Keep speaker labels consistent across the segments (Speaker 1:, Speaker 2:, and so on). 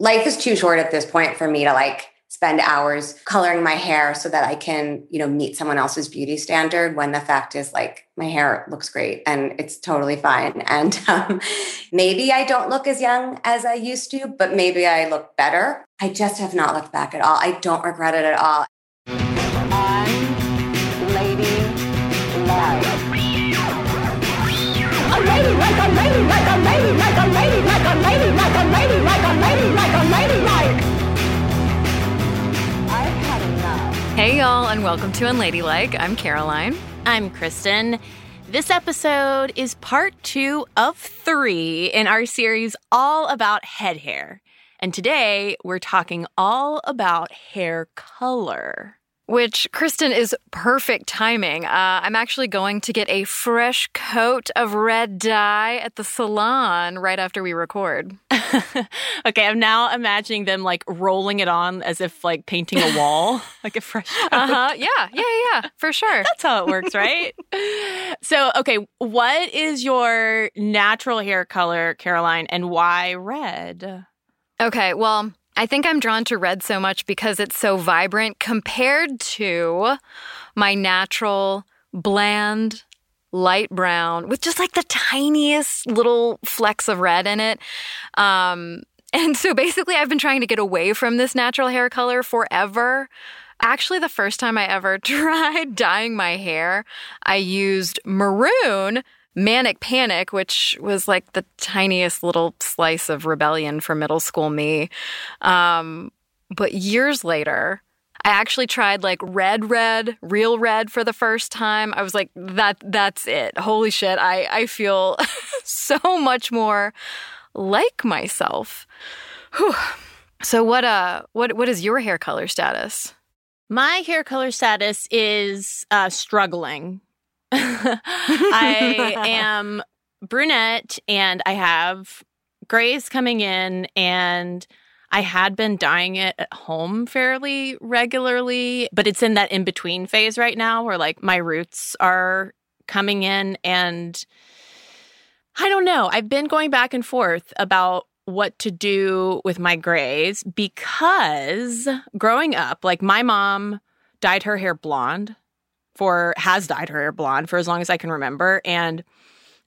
Speaker 1: Life is too short at this point for me to like spend hours coloring my hair so that I can, you know, meet someone else's beauty standard when the fact is like my hair looks great and it's totally fine. And um, maybe I don't look as young as I used to, but maybe I look better. I just have not looked back at all. I don't regret it at all.
Speaker 2: Y'all, and welcome to Unladylike. I'm Caroline.
Speaker 3: I'm Kristen. This episode is part two of three in our series all about head hair. And today we're talking all about hair color.
Speaker 2: Which, Kristen, is perfect timing. Uh, I'm actually going to get a fresh coat of red dye at the salon right after we record.
Speaker 3: okay, I'm now imagining them like rolling it on as if like painting a wall, like a fresh coat.
Speaker 2: Uh huh. Yeah, yeah, yeah, for sure.
Speaker 3: That's how it works, right? so, okay, what is your natural hair color, Caroline, and why red?
Speaker 2: Okay, well, I think I'm drawn to red so much because it's so vibrant compared to my natural, bland, light brown with just like the tiniest little flecks of red in it. Um, and so basically, I've been trying to get away from this natural hair color forever. Actually, the first time I ever tried dyeing my hair, I used maroon Manic Panic, which was like the tiniest little slice of rebellion for middle school me. Um, but years later, I actually tried like red, red, real red for the first time. I was like, that that's it. Holy shit. I, I feel so much more like myself. Whew. So what uh what what is your hair color status?
Speaker 3: My hair color status is uh, struggling. I am brunette and I have grays coming in and I had been dyeing it at home fairly regularly, but it's in that in between phase right now where like my roots are coming in and I don't know. I've been going back and forth about what to do with my grays because growing up, like my mom dyed her hair blonde for has dyed her hair blonde for as long as I can remember and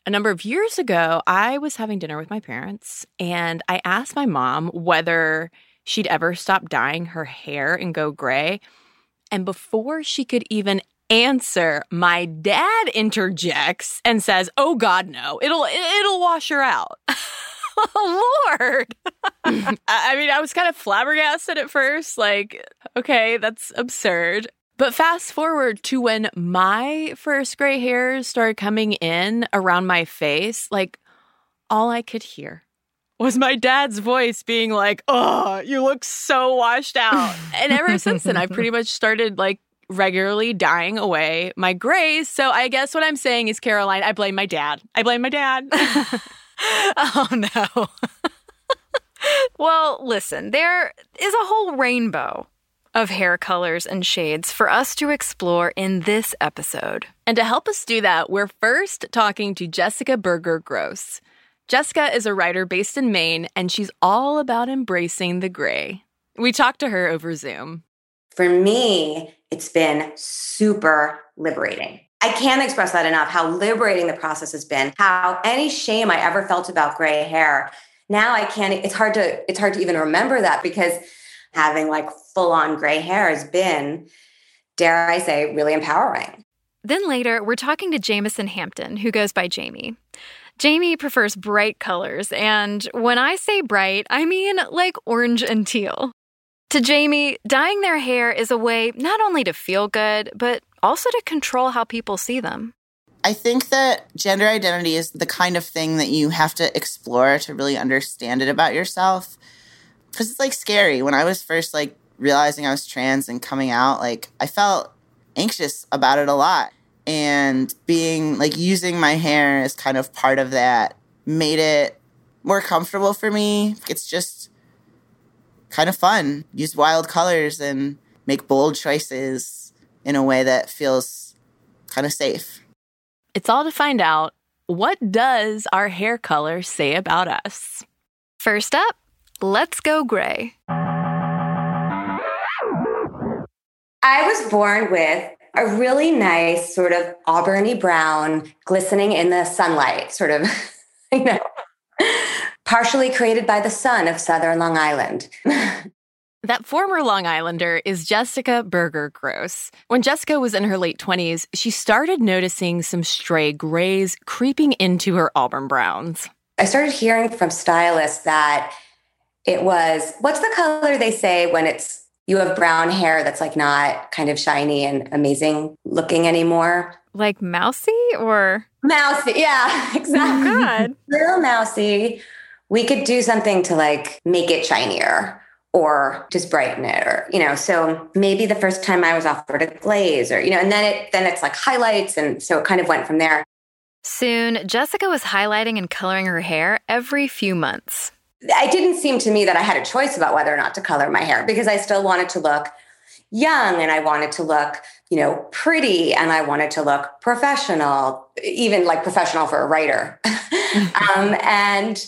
Speaker 3: a number of years ago, I was having dinner with my parents and I asked my mom whether she'd ever stop dyeing her hair and go gray. And before she could even answer, my dad interjects and says, "Oh god, no. It'll it'll wash her out."
Speaker 2: oh Lord.
Speaker 3: I I mean, I was kind of flabbergasted at first, like, okay, that's absurd. But fast forward to when my first gray hairs started coming in around my face, like all I could hear was my dad's voice being like, "Oh, you look so washed out." and ever since then, I've pretty much started like regularly dying away my grays. So I guess what I'm saying is, Caroline, I blame my dad. I blame my dad.
Speaker 2: oh no. well, listen, there is a whole rainbow of hair colors and shades for us to explore in this episode.
Speaker 3: And to help us do that, we're first talking to Jessica Berger Gross. Jessica is a writer based in Maine, and she's all about embracing the gray. We talked to her over Zoom.
Speaker 1: For me, it's been super liberating. I can't express that enough how liberating the process has been, how any shame I ever felt about gray hair now I can't, it's hard to, it's hard to even remember that because having like full on gray hair has been, dare I say, really empowering.
Speaker 2: Then later, we're talking to Jameson Hampton, who goes by Jamie. Jamie prefers bright colors, and when I say bright, I mean like orange and teal. To Jamie, dyeing their hair is a way not only to feel good, but also to control how people see them.
Speaker 4: I think that gender identity is the kind of thing that you have to explore to really understand it about yourself. Cause it's like scary. When I was first like realizing I was trans and coming out, like I felt anxious about it a lot. And being like using my hair as kind of part of that made it more comfortable for me. It's just kind of fun. Use wild colors and make bold choices in a way that feels kind of safe.
Speaker 3: It's all to find out what does our hair color say about us?
Speaker 2: First up, let's go gray.
Speaker 1: I was born with a really nice sort of auburny brown, glistening in the sunlight, sort of, you know, partially created by the sun of southern Long Island.
Speaker 3: That former Long Islander is Jessica Berger Gross. When Jessica was in her late 20s, she started noticing some stray grays creeping into her auburn browns.
Speaker 1: I started hearing from stylists that it was what's the color they say when it's you have brown hair that's like not kind of shiny and amazing looking anymore?
Speaker 2: Like mousy or
Speaker 1: Mousy, yeah, oh exactly.
Speaker 2: Oh, God.
Speaker 1: Little mousy. We could do something to like make it shinier or just brighten it or you know so maybe the first time i was offered a glaze or you know and then it then it's like highlights and so it kind of went from there
Speaker 2: Soon, Jessica was highlighting and coloring her hair every few months.
Speaker 1: It didn't seem to me that i had a choice about whether or not to color my hair because i still wanted to look young and i wanted to look you know pretty and i wanted to look professional even like professional for a writer. Um, and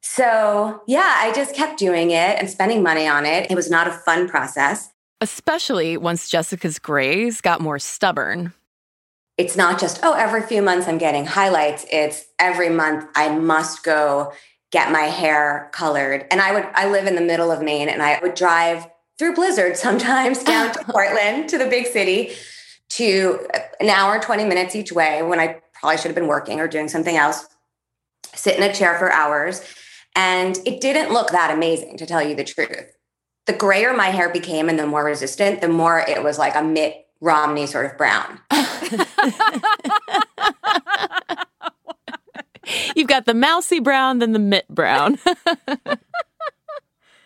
Speaker 1: so yeah i just kept doing it and spending money on it. It was not a fun process.
Speaker 3: Especially once Jessica's grays got more stubborn.
Speaker 1: it's not just oh every few months i'm getting highlights. It's every month i must go get my hair colored. And i would i live in the middle of maine and i would drive through blizzard sometimes down to portland to the big city to an hour 20 minutes each way when i probably should have been working or doing something else sit in a chair for hours. And it didn't look that amazing to tell you the truth. The grayer my hair became and the more resistant the more it was like a mitt romney sort of brown
Speaker 3: You've got the mousy brown, then the mitt brown.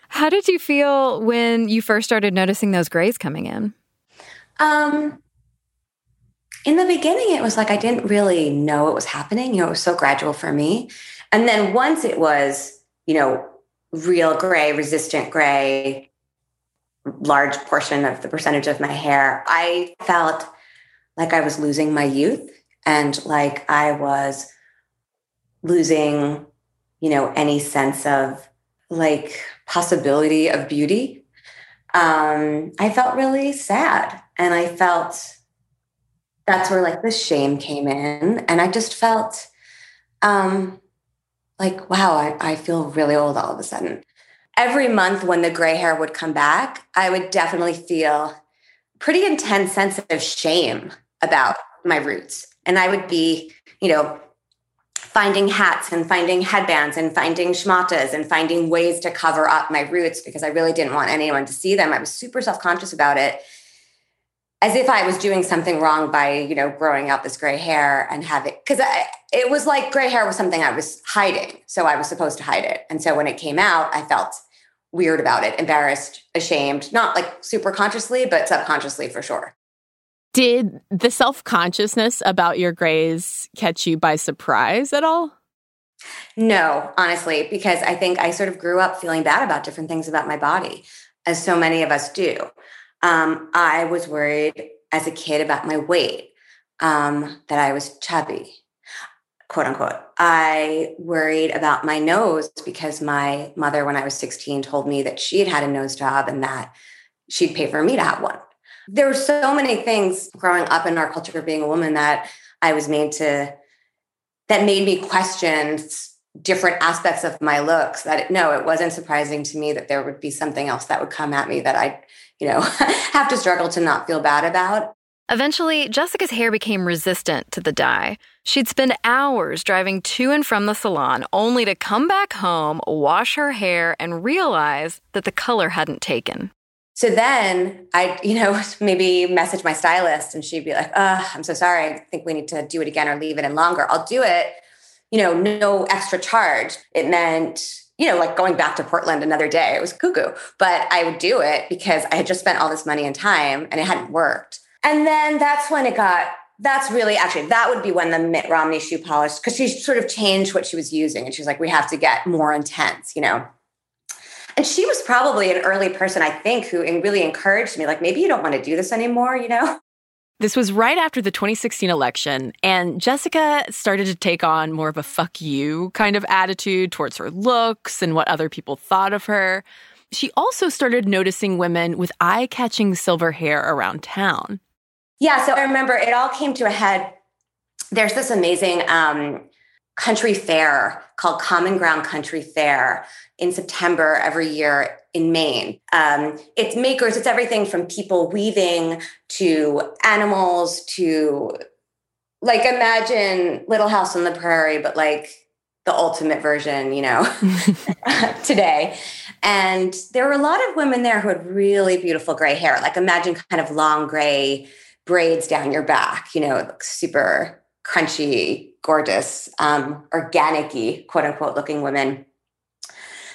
Speaker 2: How did you feel when you first started noticing those grays coming in?
Speaker 1: Um, in the beginning, it was like I didn't really know what was happening. You know, it was so gradual for me. And then once it was, you know, real gray, resistant gray, large portion of the percentage of my hair, I felt like I was losing my youth and like I was losing, you know, any sense of like possibility of beauty. Um, I felt really sad and I felt that's where like the shame came in. And I just felt um like, wow, I, I feel really old all of a sudden. Every month when the gray hair would come back, I would definitely feel pretty intense sense of shame about my roots. And I would be, you know, finding hats and finding headbands and finding shmatas and finding ways to cover up my roots because I really didn't want anyone to see them. I was super self-conscious about it. As if I was doing something wrong by, you know, growing out this gray hair and having because it was like gray hair was something I was hiding. So I was supposed to hide it. And so when it came out, I felt weird about it, embarrassed, ashamed, not like super consciously, but subconsciously for sure.
Speaker 3: Did the self consciousness about your grays catch you by surprise at all?
Speaker 1: No, honestly, because I think I sort of grew up feeling bad about different things about my body, as so many of us do. Um, I was worried as a kid about my weight, um, that I was chubby, quote unquote. I worried about my nose because my mother, when I was 16, told me that she had had a nose job and that she'd pay for me to have one. There were so many things growing up in our culture being a woman that I was made to, that made me question different aspects of my looks that no, it wasn't surprising to me that there would be something else that would come at me that I, you know, have to struggle to not feel bad about.
Speaker 2: Eventually, Jessica's hair became resistant to the dye. She'd spend hours driving to and from the salon only to come back home, wash her hair, and realize that the color hadn't taken.
Speaker 1: So then I, you know, maybe message my stylist and she'd be like, oh, I'm so sorry. I think we need to do it again or leave it in longer. I'll do it, you know, no extra charge. It meant, you know, like going back to Portland another day. It was cuckoo, but I would do it because I had just spent all this money and time and it hadn't worked. And then that's when it got, that's really actually, that would be when the Mitt Romney shoe polish, because she sort of changed what she was using. And she was like, we have to get more intense, you know? And she was probably an early person, I think, who really encouraged me, like, maybe you don't want to do this anymore, you know?
Speaker 3: This was right after the 2016 election, and Jessica started to take on more of a fuck you kind of attitude towards her looks and what other people thought of her. She also started noticing women with eye catching silver hair around town.
Speaker 1: Yeah, so I remember it all came to a head. There's this amazing um, country fair called Common Ground Country Fair in September every year in Maine. Um, it's makers, it's everything from people weaving to animals to like imagine Little House on the Prairie, but like the ultimate version, you know, today. And there were a lot of women there who had really beautiful gray hair, like imagine kind of long gray braids down your back, you know, it looks super crunchy, gorgeous, um, organic quote unquote looking women.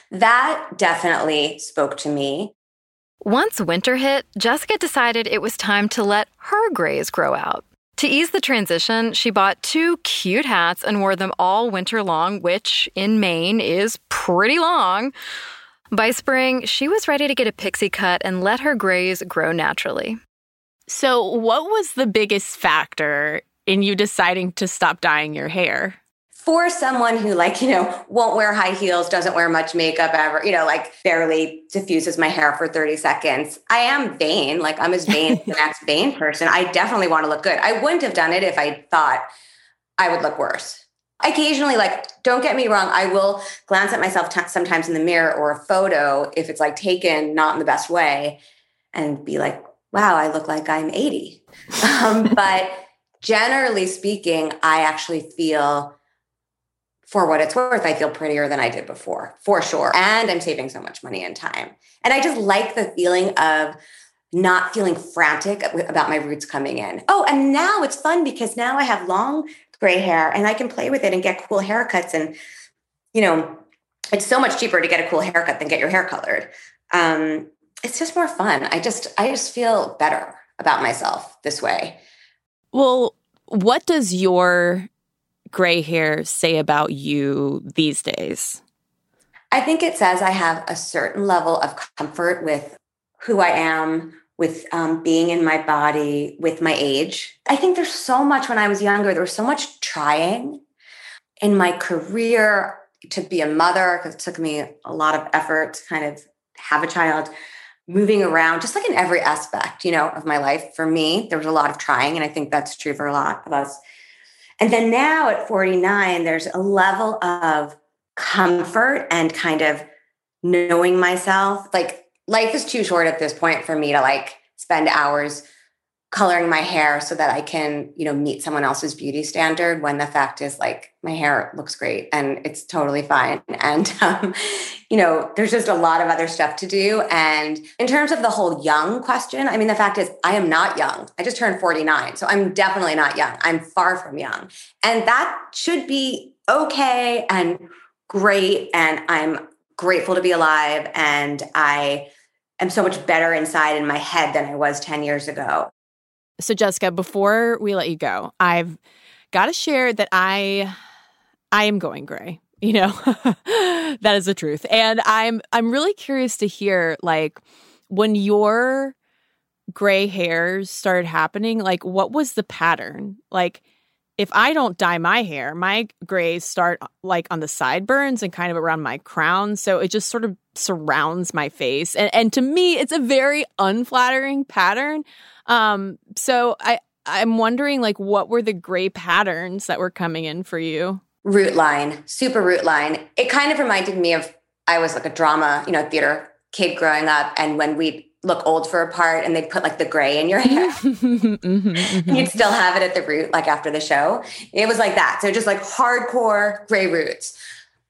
Speaker 1: That definitely spoke to me.
Speaker 2: Once winter hit, Jessica decided it was time to let her grays grow out. To ease the transition, she bought two cute hats and wore them all winter long, which in Maine is pretty long. By spring, she was ready to get a pixie cut and let her grays grow naturally.
Speaker 3: So, what was the biggest factor in you deciding to stop dyeing your hair?
Speaker 1: For someone who, like, you know, won't wear high heels, doesn't wear much makeup ever, you know, like barely diffuses my hair for 30 seconds, I am vain. Like, I'm as vain as the next vain person. I definitely want to look good. I wouldn't have done it if I thought I would look worse. Occasionally, like, don't get me wrong, I will glance at myself t- sometimes in the mirror or a photo if it's like taken not in the best way and be like, wow, I look like I'm 80. Um, but generally speaking, I actually feel, for what it's worth, I feel prettier than I did before, for sure. And I'm saving so much money and time. And I just like the feeling of not feeling frantic about my roots coming in. Oh, and now it's fun because now I have long gray hair and I can play with it and get cool haircuts. And, you know, it's so much cheaper to get a cool haircut than get your hair colored. Um, it's just more fun. I just I just feel better about myself this way.
Speaker 3: Well, what does your gray hair say about you these days?
Speaker 1: I think it says I have a certain level of comfort with who I am, with um, being in my body, with my age. I think there's so much when I was younger, there was so much trying in my career to be a mother, because it took me a lot of effort to kind of have a child moving around, just like in every aspect, you know, of my life. For me, there was a lot of trying, and I think that's true for a lot of us. And then now at 49, there's a level of comfort and kind of knowing myself. Like life is too short at this point for me to like spend hours coloring my hair so that I can, you know, meet someone else's beauty standard when the fact is like my hair looks great and it's totally fine. And, um, you know, there's just a lot of other stuff to do. And in terms of the whole young question, I mean, the fact is, I am not young. I just turned 49. So I'm definitely not young. I'm far from young. And that should be okay and great. And I'm grateful to be alive. And I, am so much better inside in my head than I was 10 years ago.
Speaker 3: So Jessica, before we let you go, I've got to share that I I am going gray. You know, that is the truth. And I'm I'm really curious to hear like when your gray hairs started happening, like what was the pattern? Like if I don't dye my hair, my grays start like on the sideburns and kind of around my crown. So it just sort of surrounds my face. And and to me, it's a very unflattering pattern. Um, so I I'm wondering like what were the gray patterns that were coming in for you?
Speaker 1: root line, super root line. It kind of reminded me of I was like a drama, you know, theater kid growing up, and when we look old for a part and they'd put like the gray in your hair.
Speaker 3: Mhm, mhm.
Speaker 1: You'd still have it at the root, like after the show. It was like that. So just like hardcore gray roots.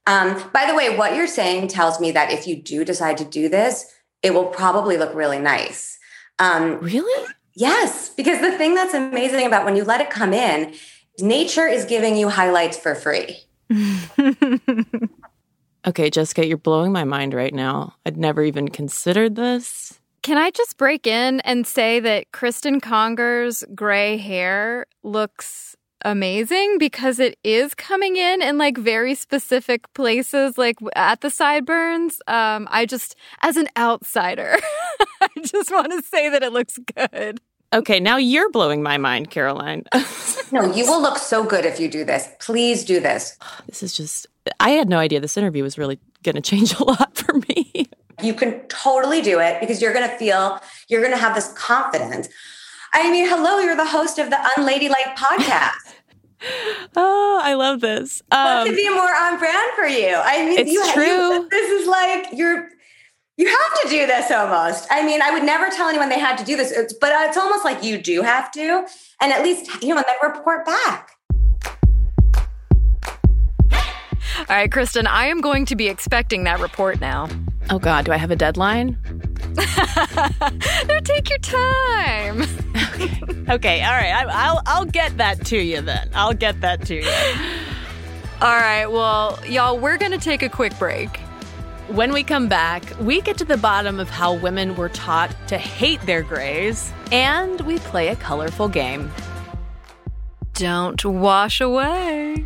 Speaker 1: Um, by the way, what you're saying tells me that if you do decide to do this, it will probably look really nice. Um,
Speaker 3: really?
Speaker 1: yes, because the thing that's amazing about when you let it come in, nature is giving you highlights for free.
Speaker 3: okay, Jessica, you're blowing my mind right now. I'd never even considered this.
Speaker 2: Can I just break in and say that Kristen Conger's gray hair looks amazing because it is coming in in like very specific places, like at the sideburns. Um, I just, as an outsider, I just want to say that it looks good.
Speaker 3: Okay, now you're blowing my mind, Caroline.
Speaker 1: No, you will look so good if you do this. Please do this.
Speaker 3: this is just, I had no idea this interview was really going to change a lot for me.
Speaker 1: You can totally do it because you're going to feel, you're going to have this confidence. I mean, hello, you're the host of the Unladylike podcast.
Speaker 3: Oh, I love this.
Speaker 1: what
Speaker 3: Um,
Speaker 1: could be more on brand for you? I mean,
Speaker 3: It's
Speaker 1: you, you-
Speaker 3: true.
Speaker 1: this is like you're. You have to do this almost. I mean, I would never tell anyone they had to do this, but it's almost like you do have to, and at least you know, and then report back.
Speaker 2: All right, Kristen, I am going to be expecting that report now.
Speaker 3: Oh, God, do I have a deadline?
Speaker 2: no, take your time.
Speaker 3: Okay, okay, all right. I, I'll I'll get that to you then. I'll get that to you.
Speaker 2: All right, well, y'all, we're going to take a quick break.
Speaker 3: When we come back, we get to the bottom of how women were taught to hate their grays, and we play a colorful game.
Speaker 2: Don't wash away.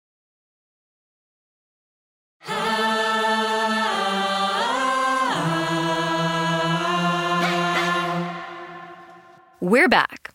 Speaker 2: We're back.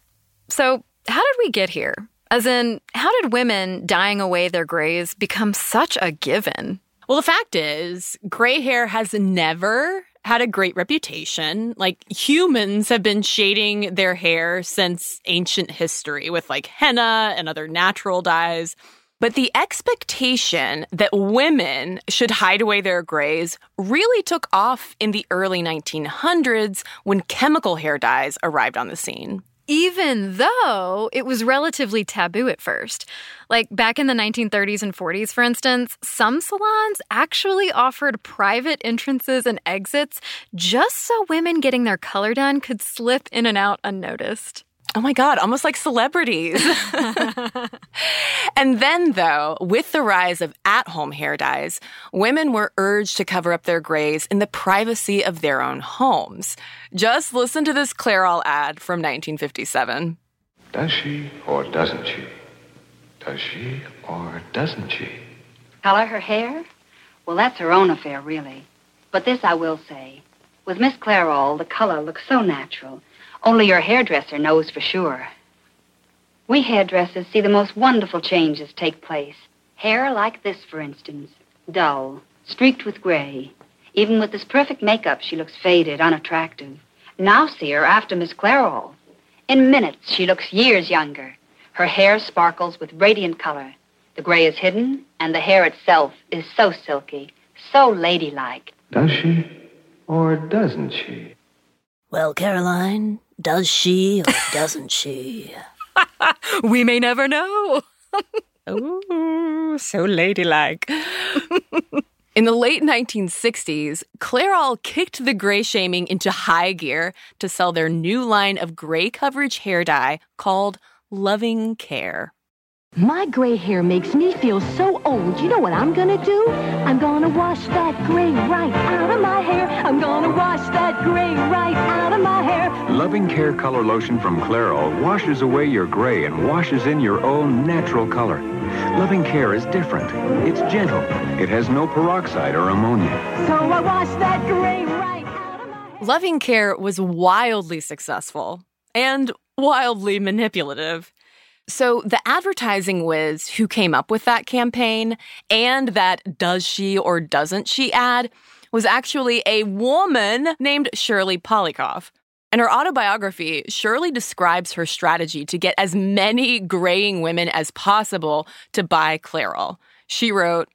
Speaker 2: So, how did we get here? As in, how did women dyeing away their grays become such a given?
Speaker 3: Well, the fact is, gray hair has never had a great reputation. Like humans have been shading their hair since ancient history with like henna and other natural dyes. But the expectation that women should hide away their grays really took off in the early 1900s when chemical hair dyes arrived on the scene.
Speaker 2: Even though it was relatively taboo at first. Like back in the 1930s and 40s, for instance, some salons actually offered private entrances and exits just so women getting their color done could slip in and out unnoticed.
Speaker 3: Oh my God, almost like celebrities. and then, though, with the rise of at home hair dyes, women were urged to cover up their grays in the privacy of their own homes. Just listen to this Clairol ad from 1957.
Speaker 5: Does she or doesn't she? Does she or doesn't she?
Speaker 6: Color her hair? Well, that's her own affair, really. But this I will say. With Miss Clairol, the color looks so natural. Only your hairdresser knows for sure. We hairdressers see the most wonderful changes take place. Hair like this, for instance. Dull, streaked with gray. Even with this perfect makeup, she looks faded, unattractive. Now see her after Miss Clairol. In minutes, she looks years younger. Her hair sparkles with radiant color. The gray is hidden, and the hair itself is so silky, so ladylike.
Speaker 5: Does she or doesn't she?
Speaker 7: Well, Caroline, does she or doesn't she?
Speaker 2: we may never know.
Speaker 3: Ooh, so ladylike. In the late 1960s, Clairol kicked the gray shaming into high gear to sell their new line of gray coverage hair dye called Loving Care.
Speaker 8: My gray hair makes me feel so old. You know what I'm gonna do? I'm gonna wash that gray right out of my hair. I'm gonna wash that gray right out of my hair.
Speaker 5: Loving Care Color Lotion from Clairol washes away your gray and washes in your own natural color. Loving Care is different. It's gentle. It has no peroxide or ammonia.
Speaker 8: So I wash that gray right out of my hair.
Speaker 3: Loving Care was wildly successful and wildly manipulative. So, the advertising whiz who came up with that campaign and that does she or doesn't she ad was actually a woman named Shirley Polikoff. In her autobiography, Shirley describes her strategy to get as many graying women as possible to buy Clairol. She wrote,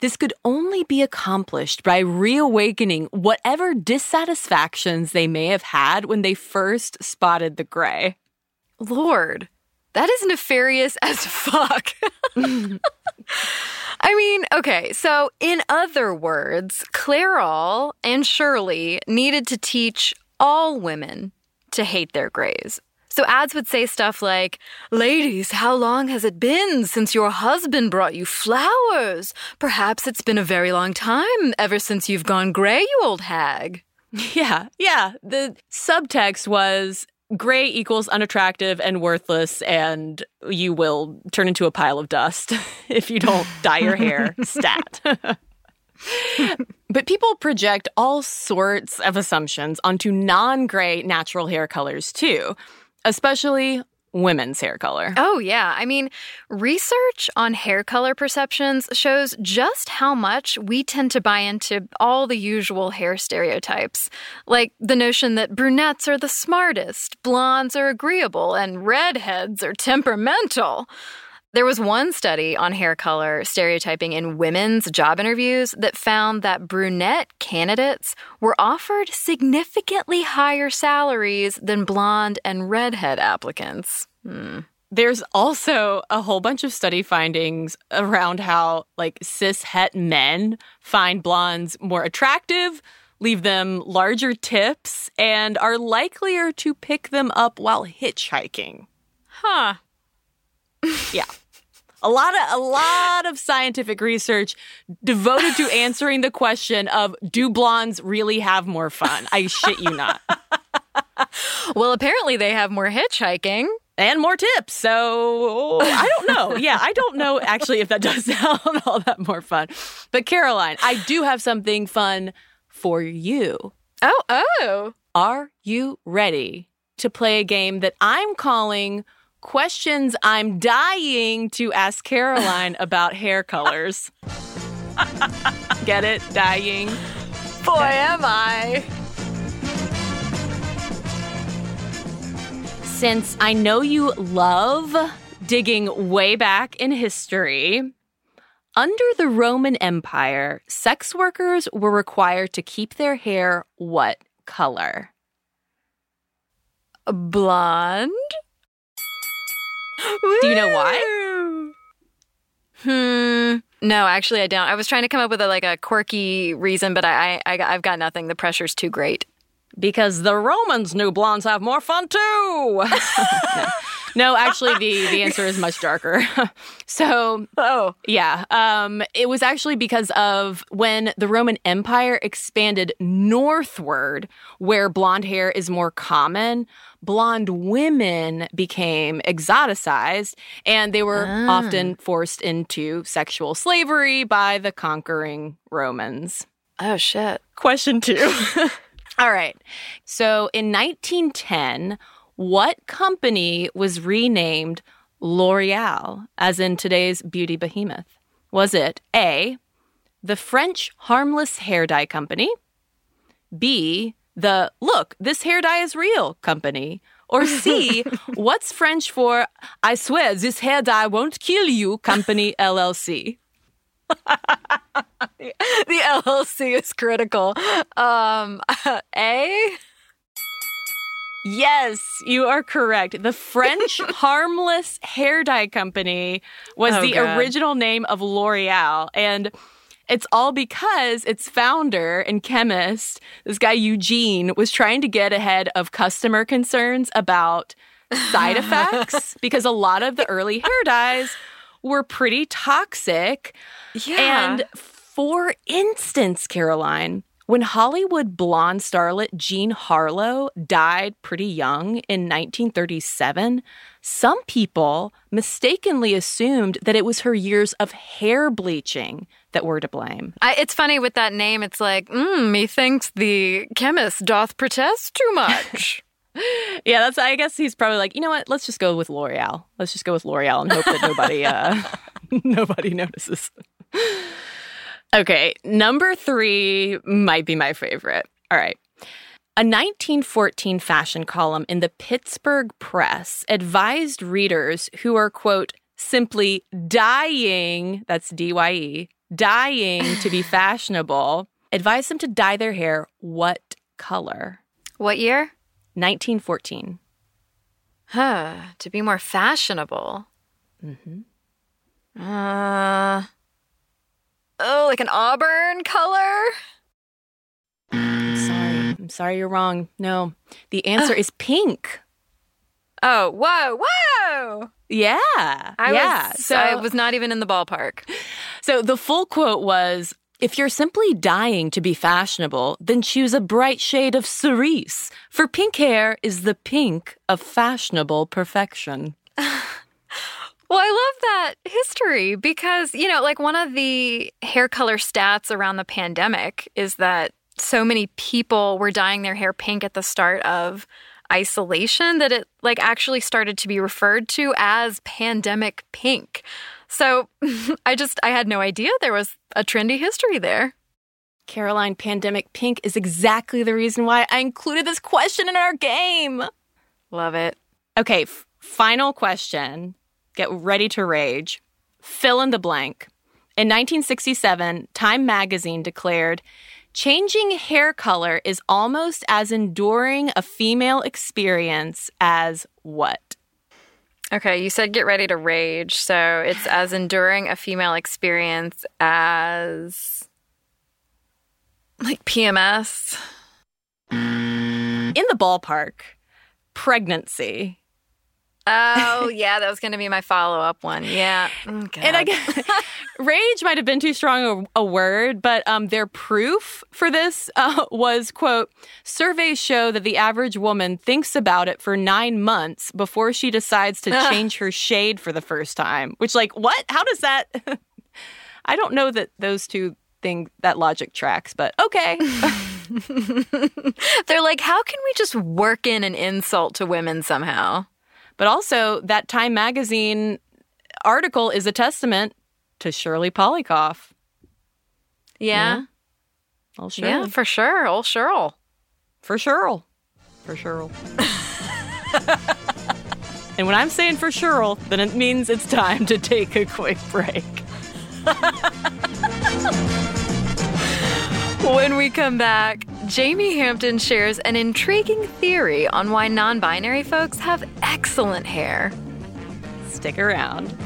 Speaker 3: this could only be accomplished by reawakening whatever dissatisfactions they may have had when they first spotted the gray.
Speaker 2: Lord, that is nefarious as fuck. I mean, okay, so in other words, Clairol and Shirley needed to teach all women to hate their grays. So ads would say stuff like, Ladies, how long has it been since your husband brought you flowers? Perhaps it's been a very long time ever since you've gone gray, you old hag.
Speaker 3: Yeah, yeah. The subtext was gray equals unattractive and worthless, and you will turn into a pile of dust if you don't dye your hair. Stat. but people project all sorts of assumptions onto non gray natural hair colors too, especially women's hair color.
Speaker 2: Oh, yeah. I mean, research on hair color perceptions shows just how much we tend to buy into all the usual hair stereotypes. Like the notion that brunettes are the smartest, blondes are agreeable, and redheads are temperamental. There was one study on hair color stereotyping in women's job interviews that found that brunette candidates were offered significantly higher salaries than blonde and redhead applicants. Hmm.
Speaker 3: There's also a whole bunch of study findings around how, like, cis het men find blondes more attractive, leave them larger tips, and are likelier to pick them up while hitchhiking.
Speaker 2: Huh.
Speaker 3: Yeah. A lot of a lot of scientific research devoted to answering the question of do blondes really have more fun? I shit you not.
Speaker 2: well, apparently they have more hitchhiking
Speaker 3: and more tips. So I don't know. Yeah, I don't know actually if that does sound all that more fun. But Caroline, I do have something fun for you.
Speaker 2: Oh, oh.
Speaker 3: Are you ready to play a game that I'm calling questions I'm dying to ask Caroline about hair colors. Get it? Dying.
Speaker 2: Boy, am I.
Speaker 3: Since I know you love digging way back in history, under the Roman Empire, sex workers were required to keep their hair what color?
Speaker 2: Blonde?
Speaker 3: Do you know why?
Speaker 2: Hmm. No, actually, I don't. I was trying to come up with a, like a quirky reason, but I, I, I've got nothing. The pressure's too great.
Speaker 3: Because the Romans knew blondes have more fun too. no. no, actually, the the answer is much darker. so,
Speaker 2: oh
Speaker 3: yeah, um, it was actually because of when the Roman Empire expanded northward, where blonde hair is more common blonde women became exoticized and they were ah. often forced into sexual slavery by the conquering Romans.
Speaker 2: Oh, shit.
Speaker 3: Question two. All right. So in 1910, what company was renamed L'Oreal, as in today's beauty behemoth? Was it A, the French Harmless Hair Dye Company, B, the Look, this hair dye is real company? Or C, what's French for I swear this hair dye won't kill you company LLC?
Speaker 2: the, the LLC is critical. Um, A?
Speaker 3: Yes, you are correct. The French Harmless Hair Dye Company was
Speaker 2: Oh,
Speaker 3: the
Speaker 2: God.
Speaker 3: original name of L'Oreal. And it's all because its founder and chemist, this guy Eugene, was trying to get ahead of customer concerns about side effects because a lot of the early hair dyes were pretty toxic.
Speaker 2: Yeah.
Speaker 3: And for instance, Caroline, when Hollywood blonde starlet Jean Harlow died pretty young in 1937, some people mistakenly assumed that it was her years of hair bleaching that were to blame.
Speaker 2: I, it's funny with that name. It's like, mm, methinks the chemist doth protest too much.
Speaker 3: Yeah, that's. I guess he's probably like, you know what? Let's just go with L'Oreal. Let's just go with L'Oreal and hope that nobody, uh, nobody notices. Okay, number three might be my favorite. All right. A 1914 fashion column in the Pittsburgh Press advised readers who are, quote, simply dying, that's D Y E, dying to be fashionable, advised them to dye their hair what color?
Speaker 2: what year?
Speaker 3: 1914.
Speaker 2: Huh. To be more fashionable. Mm-hmm. Uh. Oh, like an auburn color?
Speaker 3: I'm sorry. I'm sorry you're wrong. No. The answer ah. is pink.
Speaker 2: Oh, whoa, whoa!
Speaker 3: Yeah.
Speaker 2: I
Speaker 3: yeah.
Speaker 2: was so I was not even in the ballpark.
Speaker 3: So the full quote was if you're simply dying to be fashionable, then choose a bright shade of cerise, for pink hair is the pink of fashionable perfection.
Speaker 2: Well, I love that history because, you know, like one of the hair color stats around the pandemic is that so many people were dyeing their hair pink at the start of isolation that it like actually started to be referred to as pandemic pink. So I just I had no idea there was a trendy history there.
Speaker 3: Caroline, pandemic pink is exactly the reason why I included this question in our game.
Speaker 2: Love it.
Speaker 3: Okay, f- final question. Get ready to rage. Fill in the blank. In 1967, Time magazine declared changing hair color is almost as enduring a female experience as what?
Speaker 2: Okay, you said get ready to rage. So it's as enduring a female experience as like PMS.
Speaker 3: In the ballpark, pregnancy.
Speaker 2: Oh, yeah, that was going to be my follow up one. Yeah. Oh,
Speaker 3: And I guess rage might have been too strong a, a word, but um, their proof for this uh, was quote: surveys show that the average woman thinks about it for nine months before she decides to change her shade for the first time. Which, like, what? How does that? I don't know that those two thing that logic tracks, but okay.
Speaker 2: They're like, how can we just work in an insult to women somehow?
Speaker 3: But also, that Time magazine article is a testament to Shirley Polikoff.
Speaker 2: Yeah.
Speaker 3: Oh,
Speaker 2: Yeah,
Speaker 3: Shirley.
Speaker 2: for sure. Old Cheryl.
Speaker 3: For Cheryl. For Cheryl. and when I'm saying for Cheryl, then it means it's time to take a quick break.
Speaker 2: When we come back, Jamie Hampton shares an intriguing theory on why non binary folks have excellent hair.
Speaker 3: Stick around.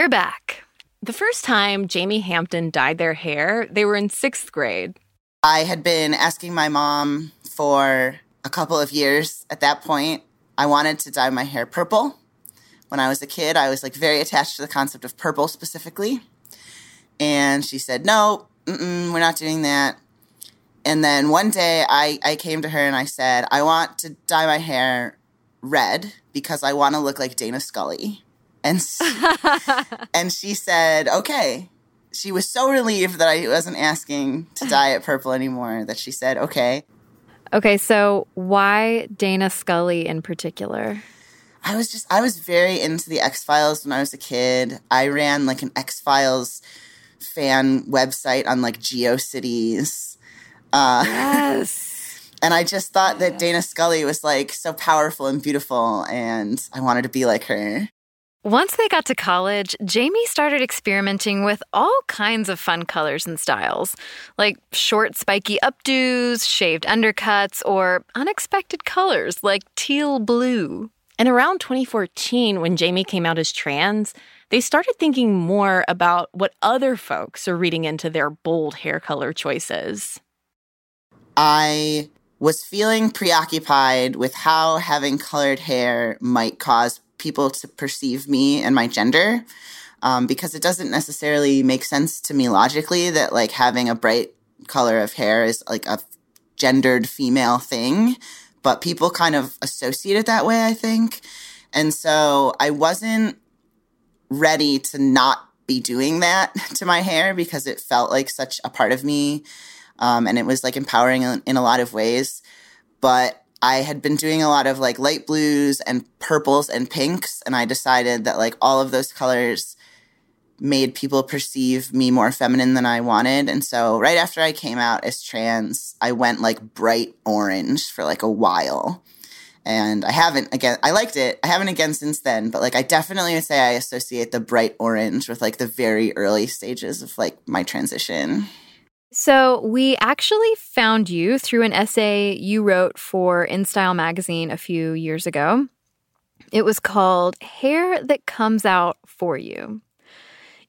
Speaker 2: We're back.
Speaker 3: The first time Jamie Hampton dyed their hair, they were in sixth grade.
Speaker 4: I had been asking my mom for a couple of years at that point. I wanted to dye my hair purple. When I was a kid, I was like very attached to the concept of purple specifically. And she said, no, we're not doing that. And then one day I, I came to her and I said, I want to dye my hair red because I want to look like Dana Scully. And, s- and she said, okay. She was so relieved that I wasn't asking to dye it purple anymore that she said, okay.
Speaker 2: Okay, so why Dana Scully in particular?
Speaker 4: I was just I was very into the X Files when I was a kid. I ran like an X Files fan website on like GeoCities. Uh,
Speaker 2: yes.
Speaker 4: and I just thought that Dana Scully was like so powerful and beautiful, and I wanted to be like her.
Speaker 2: Once they got to college, Jamey started experimenting with all kinds of fun colors and styles, like short, spiky updos, shaved undercuts, or unexpected colors like teal blue.
Speaker 3: And around 2014, when Jamey came out as trans, they started thinking more about what other folks are reading into their bold hair color choices.
Speaker 4: I was feeling preoccupied with how having colored hair might cause people to perceive me and my gender. Um, because it doesn't necessarily make sense to me logically that like having a bright color of hair is like a gendered female thing, but people kind of associate it that way, I think. And so I wasn't ready to not be doing that to my hair because it felt like such a part of me. Um, and it was like empowering in, in a lot of ways. But I had been doing a lot of like light blues and purples and pinks, and I decided that like all of those colors made people perceive me more feminine than I wanted. And so right after I came out as trans, I went like bright orange for like a while. And I haven't again, I liked it. I haven't again since then, but like I definitely would say I associate the bright orange with like the very early stages of like my transition.
Speaker 2: So, we actually found you through an essay you wrote for InStyle magazine a few years ago. It was called Hair That Comes Out For You.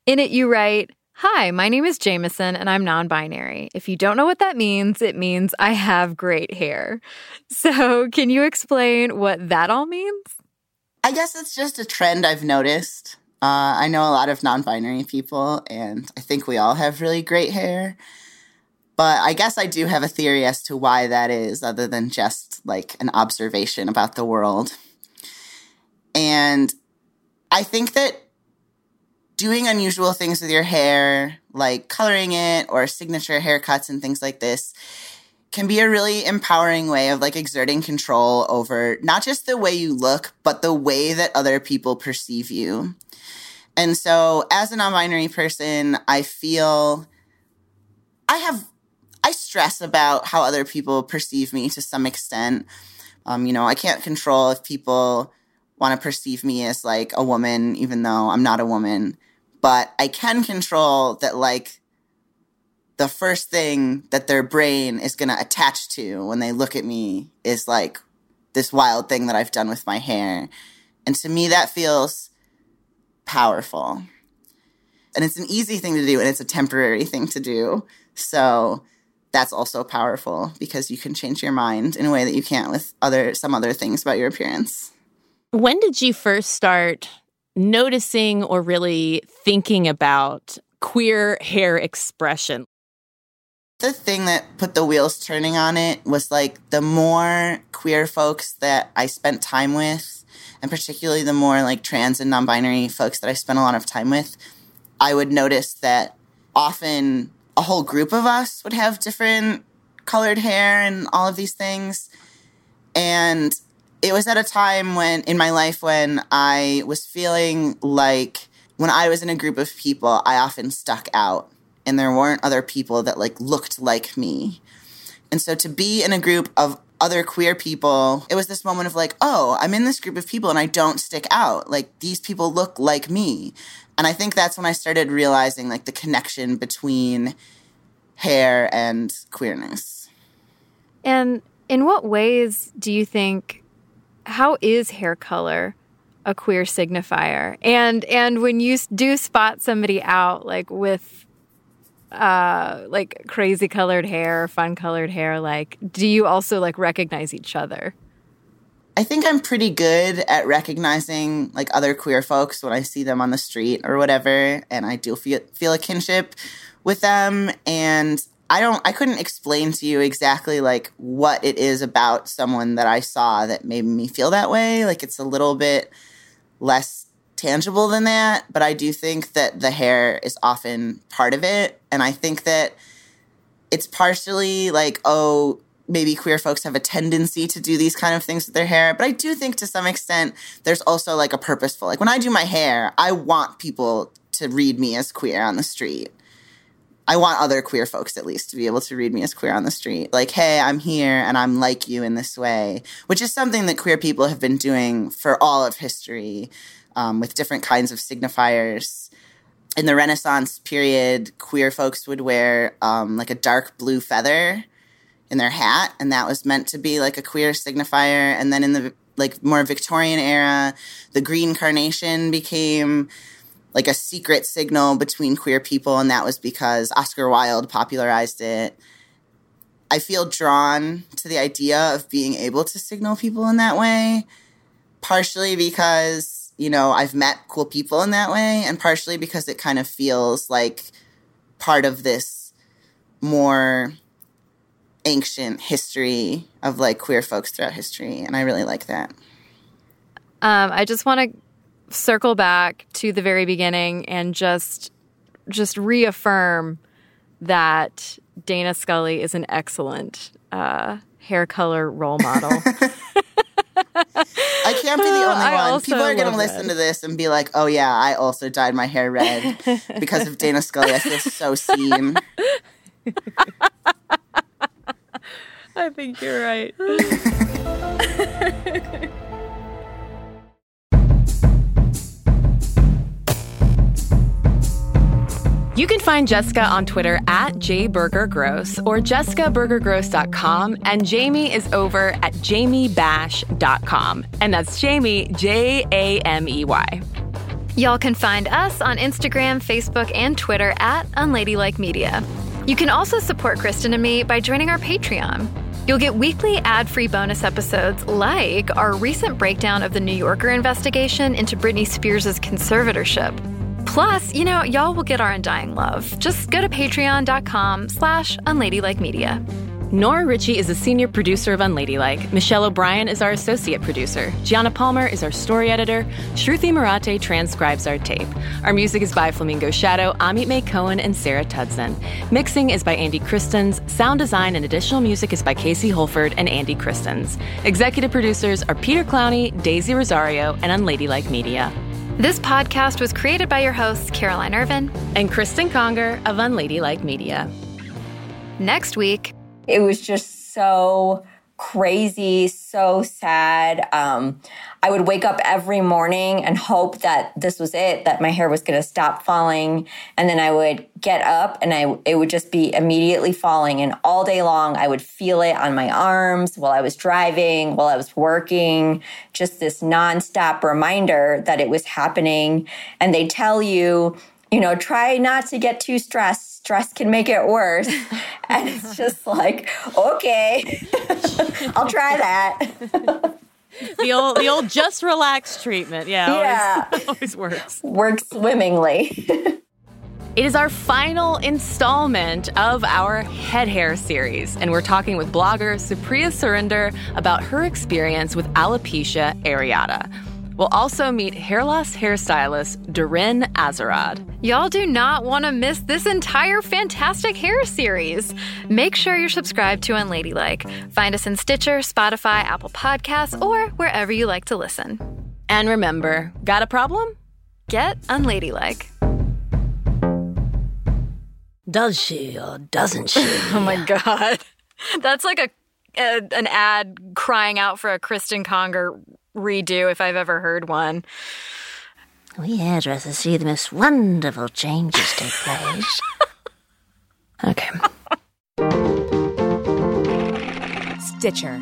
Speaker 2: In it, you write, Hi, my name is Jameson and I'm non binary. If you don't know what that means, it means I have great hair. So, can you explain what that all means?
Speaker 4: I guess it's just a trend I've noticed. Uh, I know a lot of non binary people, and I think we all have really great hair. But I guess I do have a theory as to why that is, other than just like an observation about the world. And I think that doing unusual things with your hair, like coloring it or signature haircuts and things like this, can be a really empowering way of like exerting control over not just the way you look, but the way that other people perceive you. And so, as a non binary person, I feel I have I stress about how other people perceive me to some extent. Um, you know, I can't control if people want to perceive me as like a woman, even though I'm not a woman. But I can control that, like, the first thing that their brain is going to attach to when they look at me is like this wild thing that I've done with my hair. And to me, that feels powerful. And it's an easy thing to do, and it's a temporary thing to do. So that's also powerful because you can change your mind in a way that you can't with other some other things about your appearance.
Speaker 3: When did you first start noticing or really thinking about queer hair expression?
Speaker 4: The thing that put the wheels turning on it was like the more queer folks that I spent time with, and particularly the more like trans and non binary folks that I spent a lot of time with, I would notice that often a whole group of us would have different colored hair and all of these things. And it was at a time when in my life when I was feeling like when I was in a group of people, I often stuck out and there weren't other people that like looked like me. And so to be in a group of other queer people, it was this moment of like, oh, I'm in this group of people and I don't stick out. Like these people look like me. And I think that's when I started realizing like the connection between hair and queerness.
Speaker 2: And in what ways do you think how is hair color a queer signifier? And and when you do spot somebody out like with uh like crazy colored hair, fun colored hair, like do you also like recognize each other?
Speaker 4: I think I'm pretty good at recognizing like other queer folks when I see them on the street or whatever, and I do feel feel a kinship with them. And I don't, I couldn't explain to you exactly like what it is about someone that I saw that made me feel that way. Like it's a little bit less tangible than that, but I do think that the hair is often part of it, and I think that it's partially like oh maybe queer folks have a tendency to do these kind of things with their hair. But I do think to some extent there's also like a purposeful, like when I do my hair, I want people to read me as queer on the street. I want other queer folks at least to be able to read me as queer on the street. Like, hey, I'm here and I'm like you in this way, which is something that queer people have been doing for all of history um, with different kinds of signifiers. In the Renaissance period, queer folks would wear um, like a dark blue feather in their hat, and that was meant to be like a queer signifier. And then in the like more Victorian era, the green carnation became like a secret signal between queer people, and that was because Oscar Wilde popularized it. I feel drawn to the idea of being able to signal people in that way, partially because, you know, I've met cool people in that way, and partially because it kind of feels like part of this more ancient history of like queer folks throughout history. And I really like that.
Speaker 2: Um, I just want to circle back to the very beginning and just just reaffirm that Dana Scully is an excellent uh, hair color role model.
Speaker 4: I can't be the only
Speaker 2: I
Speaker 4: one. People are going to listen to this and be like, "Oh yeah, I also dyed my hair red because of Dana Scully." I feel so seen.
Speaker 3: I think you're right. You can find Jessica on Twitter at jbergergross or jessicabergergross.com, and Jamey is over at jameybash.com. And that's Jamey, J A M E Y.
Speaker 2: Y'all can find us on Instagram, Facebook, and Twitter at Unladylike Media. You can also support Cristen and me by joining our Patreon. You'll get weekly ad free bonus episodes like our recent breakdown of the New Yorker investigation into Britney Spears' conservatorship. Plus, you know, y'all will get our undying love. Just go to patreon.com slash unladylike media.
Speaker 3: Nora Ritchie is a senior producer of Unladylike. Michelle O'Brien is our associate producer. Gianna Palmer is our story editor. Shruti Marate transcribes our tape. Our music is by Flamingo Shadow, Amit May Cohen, and Sarah Tudson. Mixing is by Andy Christens. Sound design and additional music is by Casey Holford and Andy Christens. Executive producers are Peter Clowney, Daisy Rosario, and Unladylike Media.
Speaker 2: This podcast was created by your hosts, Caroline Ervin
Speaker 3: and Cristen Conger of Unladylike Media.
Speaker 2: Next week,
Speaker 9: it was just so crazy, so sad. Um, I would wake up every morning and hope that this was it, that my hair was going to stop falling, and then I would get up and I it would just be immediately falling. And all day long, I would feel it on my arms while I was driving, while I was working. Just this nonstop reminder that it was happening. And they tell you, you know, try not to get too stressed stress can make it worse. and it's just like, okay, I'll try that.
Speaker 3: the old the old just relax treatment. Yeah.
Speaker 9: Yeah.
Speaker 3: Always, always works.
Speaker 9: Works swimmingly.
Speaker 3: It is our final installment of our head hair series, and we're talking with blogger Supriya Surinder about her experience with alopecia areata. We'll also meet hair loss hairstylist Doreen Azarad.
Speaker 2: Y'all do not want to miss this entire fantastic hair series. Make sure you're subscribed to Unladylike. Find us in Stitcher, Spotify, Apple Podcasts, or wherever you like to listen.
Speaker 3: And remember, got a problem?
Speaker 2: Get Unladylike.
Speaker 10: Does she or doesn't she?
Speaker 2: oh my God. That's like a, a, an ad crying out for a Cristen Conger redo if I've ever heard one.
Speaker 10: We hairdressers see the most wonderful changes take place. okay.
Speaker 11: Stitcher.